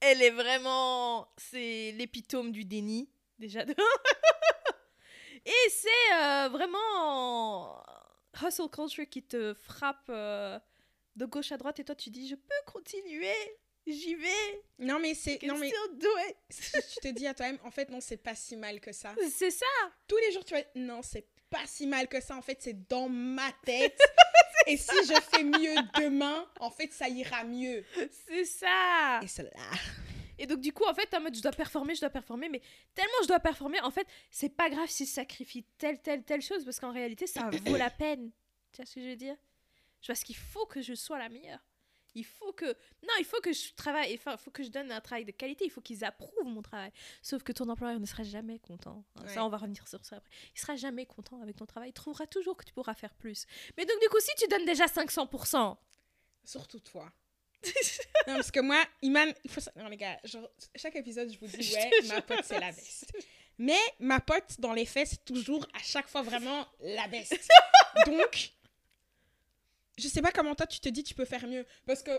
elle est vraiment... C'est l'épitome du déni, déjà. [LAUGHS] Et c'est euh, vraiment hustle culture qui te frappe euh, de gauche à droite et toi, tu dis, je peux continuer, j'y vais, Non, mais c'est. Non, mais tu [LAUGHS] te dis à toi-même, en fait, non, c'est pas si mal que ça. C'est ça tous les jours, tu vas non, c'est pas si mal que ça. En fait, c'est dans ma tête. [LAUGHS] Et si je fais mieux demain, en fait, ça ira mieux. C'est ça Et cela. Et donc, du coup, en fait, en mode, je dois performer, je dois performer, mais tellement je dois performer, en fait, c'est pas grave si je sacrifie telle, telle, telle chose, parce qu'en réalité, ça vaut la peine. Tu vois ce que je veux dire? Je Parce qu'il faut que je sois la meilleure. Il faut que... Non, il faut que je travaille, enfin, il faut que je donne un travail de qualité, il faut qu'ils approuvent mon travail. Sauf que ton employeur ne sera jamais content. hein. Ouais. Ça, on va revenir sur ça après. Il sera jamais content avec ton travail, il trouvera toujours que tu pourras faire plus. Mais donc, du coup, si tu donnes déjà 500%, Surtout toi. [LAUGHS] non, parce que moi, Iman, il faut. Non, les gars, genre, chaque épisode, je vous dis, [LAUGHS] ouais, ma pote, c'est la best. Mais ma pote, dans les faits, c'est toujours à chaque fois vraiment la best. [LAUGHS] Donc, je sais pas comment toi, tu te dis, tu peux faire mieux. Parce que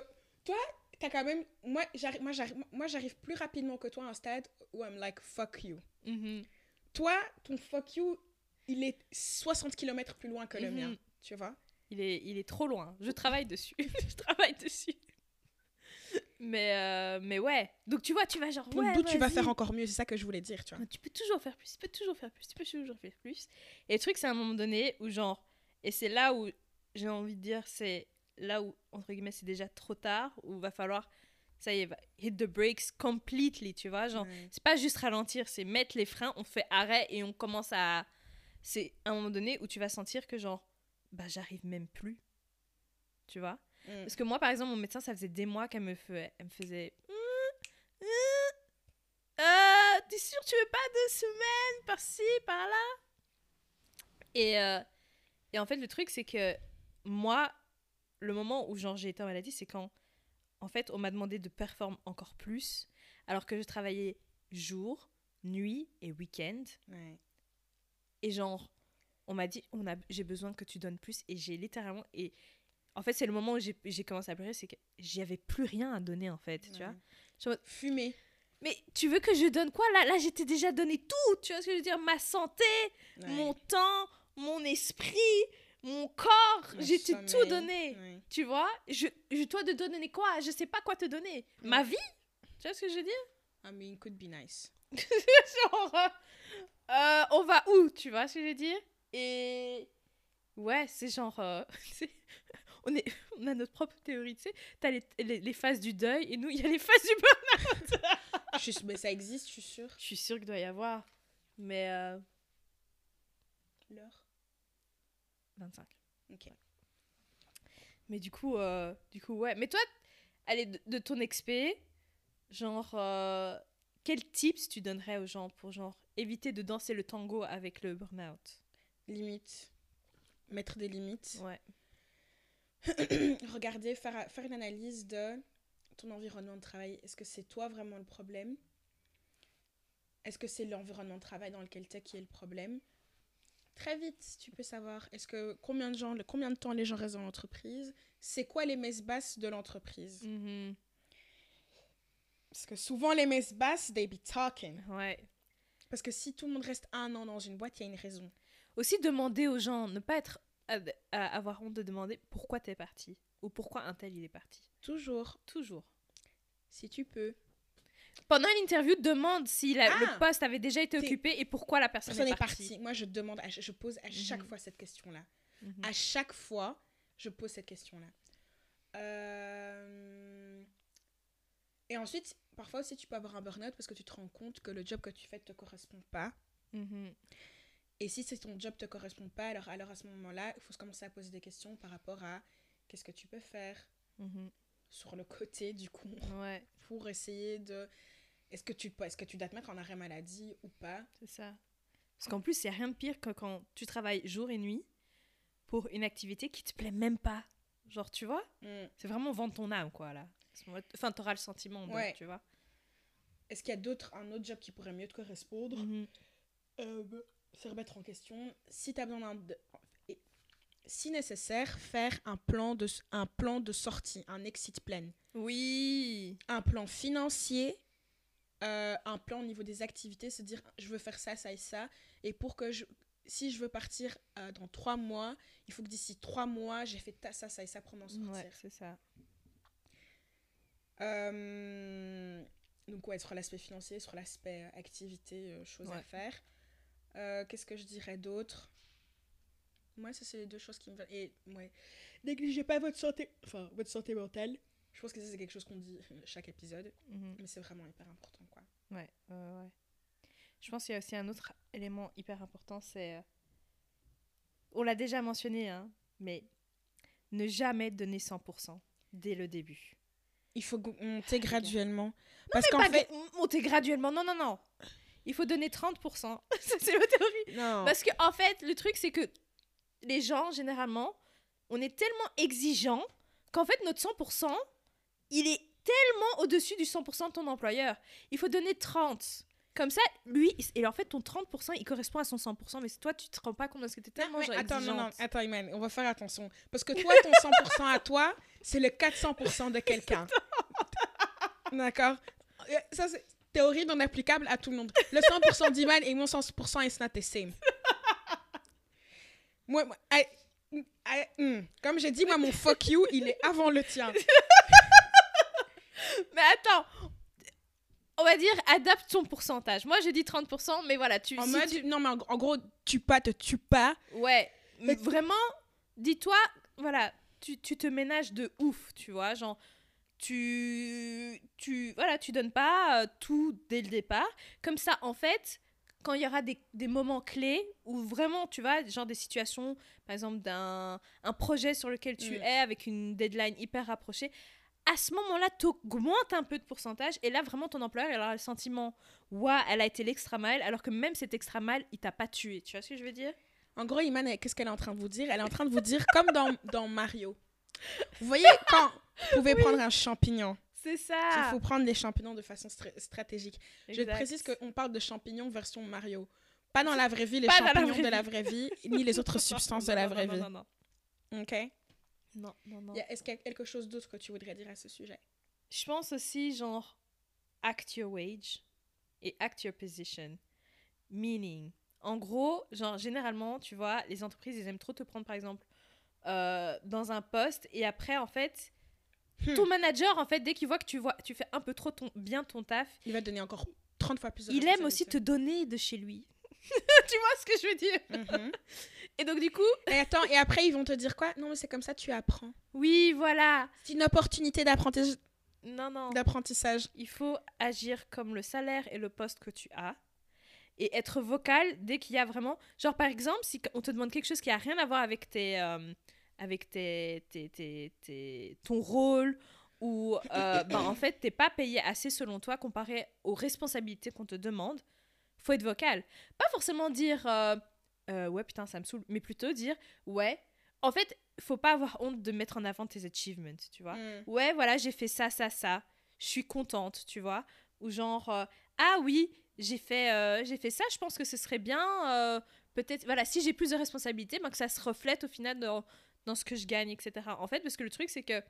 toi, t'as quand même. Moi, j'arrive moi, j'arrive- moi, j'arrive plus rapidement que toi à un stade où I'm like, fuck you. Mhm. Toi, ton fuck you, il est 60 km plus loin que le mien, Mhm. tu vois? Il est, il est trop loin. Je travaille dessus. [LAUGHS] je travaille dessus. Mais, euh, mais ouais. Donc tu vois, tu vas genre. Pour ouais, bout, tu vas faire encore mieux, c'est ça que je voulais dire, tu vois. Tu peux toujours faire plus, tu peux toujours faire plus, tu peux toujours faire plus. Et le truc, c'est à un moment donné où, genre, et c'est là où j'ai envie de dire, c'est là où, entre guillemets, c'est déjà trop tard, où va falloir, ça y est, hit the brakes completely, tu vois. Genre, Ouais. c'est pas juste ralentir, c'est mettre les freins, on fait arrêt et on commence à. C'est à un moment donné où tu vas sentir que, genre, bah, j'arrive même plus. Tu vois Mm. Parce que moi, par exemple, mon médecin, ça faisait des mois qu'elle me, fait, elle me faisait. Hum, euh, T'es sûr, tu veux pas deux semaines par-ci, par-là? Et, euh, et en fait, le truc, c'est que moi, le moment où genre j'ai été en maladie, c'est quand, en fait, on m'a demandé de performer encore plus, alors que je travaillais jour, nuit et week-end. Ouais. Et genre, on m'a dit, on a, j'ai besoin que tu donnes plus. Et j'ai littéralement. Et en fait, c'est le moment où j'ai, j'ai commencé à pleurer, c'est que j'avais plus rien à donner, en fait. Tu vois Fumer. Mais tu veux que je donne quoi? Là, là j'étais déjà donné tout. Tu vois ce que je veux dire? Ma santé, Ouais. mon temps, mon esprit, mon corps. J'étais tout donné. Tu vois je, je dois te donner quoi? Je sais pas quoi te donner. Ma vie? Tu vois ce que je veux dire? I mean, could be nice. [LAUGHS] genre, euh, euh, on va où, tu vois ce que je veux dire? Et ouais, c'est genre, euh, [LAUGHS] on, est, on a notre propre théorie, tu sais. T'as les, les, les phases du deuil et nous, il y a les phases du burn. Je suis- mais ça existe, je suis sûre. Je suis sûre qu'il doit y avoir, mais euh, L'heure. 25. Ok. Mais du coup, euh, du coup, ouais. Mais toi, allez, de, de ton expé, genre, euh, quels tips tu donnerais aux gens pour genre éviter de danser le tango avec le burn-out? Limite. Mettre des limites. Ouais. [COUGHS] Regarder, faire, faire une analyse de ton environnement de travail. Est-ce que c'est toi vraiment le problème? Est-ce que c'est l'environnement de travail dans lequel tu es qui est le problème? Très vite, tu peux savoir est-ce que combien de gens, le- combien de temps les gens restent dans l'entreprise? C'est quoi les messes basses de l'entreprise? Mhm. Parce que souvent les messes basses, they be talking. Ouais. Parce que si tout le monde reste un an dans une boîte, il y a une raison. Aussi demander aux gens, ne pas être à, à avoir honte de demander pourquoi t'es parti ou pourquoi un tel il est parti. Toujours, Toujours. si tu peux. Pendant une interview, demande si la- Ah le poste avait déjà été occupé et pourquoi la personne, Personne est est partie. parti. Moi, je demande, à- je pose à chaque Mhm. fois cette question-là. Mhm. À chaque fois, je pose cette question-là. Euh, Et ensuite, parfois aussi, tu peux avoir un burn-out parce que tu te rends compte que le job que tu fais ne te correspond pas. Mhm. Et si c'est ton job ne te correspond pas, alors, alors à ce moment-là, il faut se commencer à poser des questions par rapport à qu'est-ce que tu peux faire. Sur le côté, du coup, Ouais, pour essayer de... Est-ce que, tu, est que tu dois te mettre en arrêt maladie ou pas? C'est ça. Parce qu'en plus, il n'y a rien de pire que quand tu travailles jour et nuit pour une activité qui te plaît même pas. Genre, tu vois? Hmm. C'est vraiment vendre ton âme, quoi, là. Enfin, t'auras le sentiment, de, Ouais. tu vois. Est-ce qu'il y a d'autres, un autre job qui pourrait mieux te correspondre? Euh, se remettre en question. Si tu as besoin d'un. Si nécessaire, faire un plan, de, un plan de sortie, un exit plan. Oui. Un plan financier, euh, un plan au niveau des activités, se dire je veux faire ça, ça et ça. Et pour que je. Si je veux partir euh, dans trois mois, il faut que d'ici trois mois, j'ai fait ça, ça et ça pour m'en sortir. Ouais, c'est ça. Euh, donc ouais, sur l'aspect financier, sur l'aspect activité, choses à faire. Qu'est-ce que je dirais d'autre? Moi, ça c'est les deux choses qui me veulent. Et ouais, négligez pas votre santé, enfin votre santé mentale. Je pense que ça c'est quelque chose qu'on dit euh, chaque épisode, Mhm. mais c'est vraiment hyper important quoi. Ouais, ouais, ouais. Je pense qu'il y a aussi un autre élément hyper important, c'est... euh, On l'a déjà mentionné, hein, mais ne jamais donner 100% dès le début. Il faut monter gars. graduellement. Parce Pas qu'en fait, monter graduellement, non, non, non. Il faut donner 30%. [LAUGHS] Ça, c'est ma théorie. non. Parce que en fait, le truc, c'est que les gens, généralement, on est tellement exigeants qu'en fait, notre 100%, il est tellement au-dessus du 100% de ton employeur. Il faut donner 30%. Comme ça, lui, et en fait, ton 30%, il correspond à son 100%, mais toi, tu te rends pas compte parce que tu es Non, tellement genre, attends, non, non, attends, Iman, on va faire attention. Parce que toi, ton 100% à toi, c'est le 400% de quelqu'un. [LAUGHS] D'accord? Euh, Ça, c'est théorie non applicable à tout le monde. Le 100% d'Iman et mon 100% is not the same. Moi, moi I- I- hmm. comme j'ai dit, moi, mon fuck you, il est avant le tien. [LAUGHS] Mais attends, on va dire adapte ton pourcentage. Moi, je dis 30%, mais voilà, tu. En si mode, tu- non, mais en, en gros, tue pas, te tue pas. Ouais, mais vraiment, dis-toi, voilà, tu, tu te ménages de ouf, tu vois, genre, tu, tu, voilà, tu donnes pas euh, tout dès le départ. Comme ça, en fait, quand il y aura des, des moments clés où vraiment, tu vois, genre des situations, par exemple, d'un un projet sur lequel tu Mm. es avec une deadline hyper rapprochée, à ce moment-là, tu augmentes un peu de pourcentage et là, vraiment, ton employeur, il aura le sentiment, waouh, elle a été l'extra mile, alors que même cet extra mile, il t'a pas tué. Tu vois ce que je veux dire? En gros, Iman, elle- qu'est-ce qu'elle est en train de vous dire? Elle est en train de vous dire, comme dans, dans Mario. Vous voyez, quand vous pouvez prendre un champignon, C'est il ça. faut prendre les champignons de façon stra- stratégique. Je précise qu'on parle de champignons version Mario. Pas dans la vraie vie, les Pas dans la champignons vraie de la vraie vie, ni les autres [LAUGHS] substances de Non, la non, vraie non, vie. Non, non, Ok non. non, non. Est-ce qu'il y a quelque chose d'autre que tu voudrais dire à ce sujet? Je pense aussi, genre, act your wage et act your position. Meaning, en gros, genre, généralement, tu vois, les entreprises, ils aiment trop te prendre, par exemple, euh, dans un poste et après, en fait, Hmm. ton manager, en fait, dès qu'il voit que tu, vois, tu fais un peu trop ton, bien ton taf, Il va te donner encore 30 fois plus de il aime aussi te donner de chez lui. [LAUGHS] tu vois ce que je veux dire? Mhm. Et donc, du coup, Et attends, et après, ils vont te dire quoi? Non, mais c'est comme ça, tu apprends. oui, voilà. C'est une opportunité d'apprenti- Non, non. d'apprentissage. il faut agir comme le salaire et le poste que tu as et être vocal dès qu'il y a vraiment genre par exemple si on te demande quelque chose qui a rien à voir avec tes euh, avec tes, tes, tes- tes- ton rôle ou euh, [COUGHS] ben, en fait t'es pas payé assez selon toi comparé aux responsabilités qu'on te demande faut être vocal pas forcément dire euh, Euh, ouais putain ça me saoule mais plutôt dire ouais en fait faut pas avoir honte de mettre en avant tes achievements tu vois Mm. ouais, voilà, j'ai fait ça, ça, ça. Je suis contente, tu vois. Ou genre, euh, ah oui, j'ai fait, j'ai fait ça, je pense que ce serait bien, peut-être, voilà, si j'ai plus de responsabilités, ben, que ça se reflète au final dans, dans ce que je gagne, etc. En fait, parce que le truc, c'est que,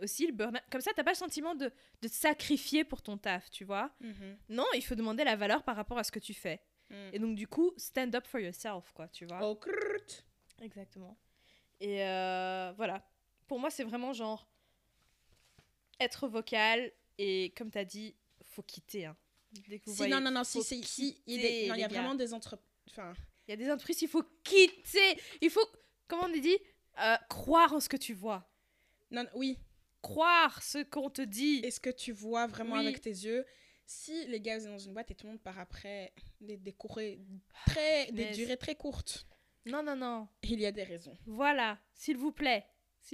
aussi, le burn comme ça, t'as pas le sentiment de, de te sacrifier pour ton taf, tu vois. Mhm. Non, il faut demander la valeur par rapport à ce que tu fais. Mm. Et donc, du coup, stand up for yourself, quoi, tu vois. Oh, crrrt. Exactement. Et euh, voilà. Pour moi, c'est vraiment genre être vocal et comme tu as dit, faut quitter. hein. Dès que vous Si, voyez, non, non, non, si, si, si, il, non, y a vraiment des entreprises. Enfin, Il y a des entreprises, il faut quitter. Il faut, comment on dit, Euh, croire en ce que tu vois. non, oui. Croire ce qu'on te dit. Est-ce que tu vois vraiment Oui. avec tes yeux Si les gars, vous êtes dans une boîte et tout le monde part après des, des, très, des durées très courtes, Non, non, non. il y a des raisons. Voilà, s'il vous plaît.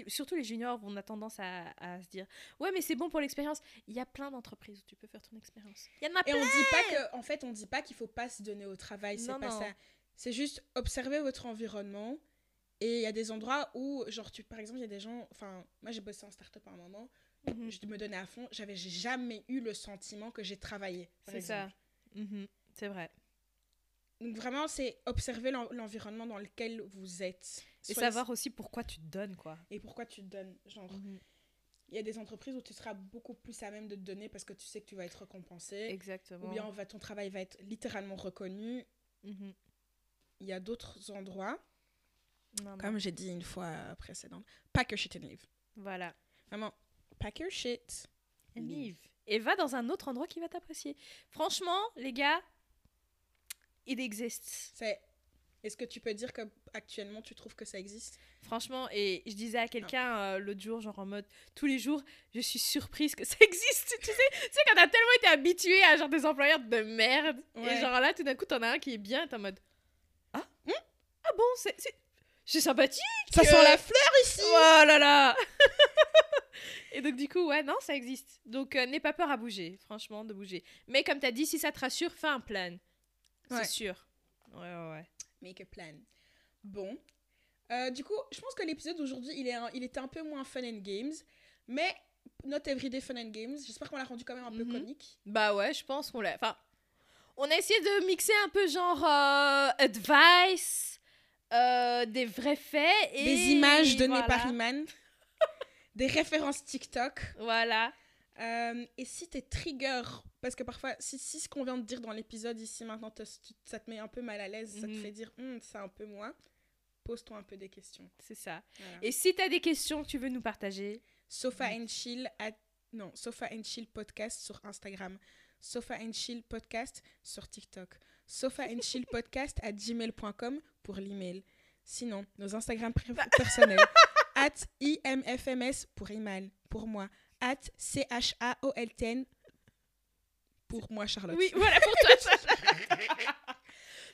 Surtout les juniors, on a tendance à, à se dire Ouais, mais c'est bon pour l'expérience. Il y a plein d'entreprises où tu peux faire ton expérience. Il y en a Et plein. on dit pas que, en fait, on dit pas qu'il faut pas se donner au travail, c'est pas non. ça. C'est juste observer votre environnement. Et il y a des endroits où, genre, tu, par exemple, il y a des gens. Enfin, moi j'ai bossé en start-up à un moment. Mhm. Je me donnais à fond. J'avais jamais eu le sentiment que j'ai travaillé. C'est ça. Mhm, C'est vrai. Donc vraiment, c'est observer l'en- l'environnement dans lequel vous êtes. Et savoir aussi pourquoi tu te donnes, quoi. Et pourquoi tu te donnes. Genre, Mhm. il y a des entreprises où tu seras beaucoup plus à même de te donner parce que tu sais que tu vas être récompensé. Exactement. Ou bien on va, ton travail va être littéralement reconnu. Il y a d'autres endroits, Non, non. comme j'ai dit une fois euh, précédente, pack your shit and leave. Voilà. Vraiment, pack your shit. And leave. Et va dans un autre endroit qui va t'apprécier. Franchement, les gars, it exists. C'est... Est-ce que tu peux dire que actuellement tu trouves que ça existe? Franchement, et je disais à quelqu'un euh, l'autre jour, genre en mode, tous les jours, je suis surprise que [LAUGHS] ça existe. tu sais, tu sais quand t'as tellement été habitué à genre des employeurs de merde. Ouais. Et genre là, tout d'un coup, t'en as un qui est bien, t'es en mode, ah, hmm, ah bon, c'est, c'est, sympathique. Ça Euh, sent la fleur ici Oh là là [LAUGHS] Et donc du coup, ouais, non, ça existe. Donc euh, n'aie pas peur à bouger, franchement, de bouger. Mais comme t'as dit, si ça te rassure, fais un plan. Ouais. C'est sûr. Ouais, ouais, ouais. Make a plan. Bon. Euh, du coup, je pense que l'épisode d'aujourd'hui, il, est un- il était un peu moins fun and games. Mais not everyday fun and games. J'espère qu'on l'a rendu quand même un peu Mhm. comique. Bah ouais, je pense qu'on l'a... Enfin, on a essayé de mixer un peu genre euh, advice, euh, des vrais faits et... Des images données voilà. par Iman. [LAUGHS] des références TikTok. Voilà. Euh, et si t'es trigger, parce que parfois, si, si ce qu'on vient de dire dans l'épisode ici maintenant, te- ça te met un peu mal à l'aise, ça te Mhm. fait dire, Hum, c'est un peu moi, Pose-toi un peu des questions. C'est ça. Voilà. Et si tu as des questions que tu veux nous partager, Sofa and Chill at- non, Sofa and Chill podcast sur Instagram. Sofa and Chill podcast sur TikTok. Sofa and Chill podcast à gmail.com pour l'email. Sinon, nos Instagram pr- personnels. [LAUGHS] at imfms pour Iman, pour moi. At chaoltn pour moi, Charlotte. Oui, voilà pour toi. [LAUGHS] Sacha.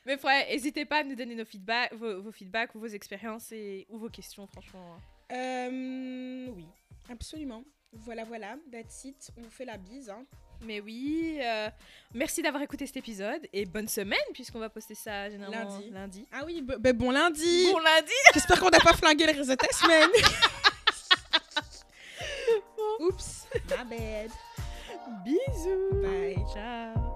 Mais ouais, n'hésitez pas à nous donner nos feedbacks, vos, vos feedbacks ou vos expériences et, ou vos questions, franchement. Euh, oui, absolument. Voilà, voilà. That's it. On vous fait la bise. hein. Mais oui, euh, merci d'avoir écouté cet épisode et bonne semaine puisqu'on va poster ça généralement Lundi. lundi. Ah oui, b- ben bon lundi. Bon lundi [LAUGHS] J'espère qu'on n'a pas flingué le reste de ta semaine. [LAUGHS] Oups. My bad. Bisous Bye. Ciao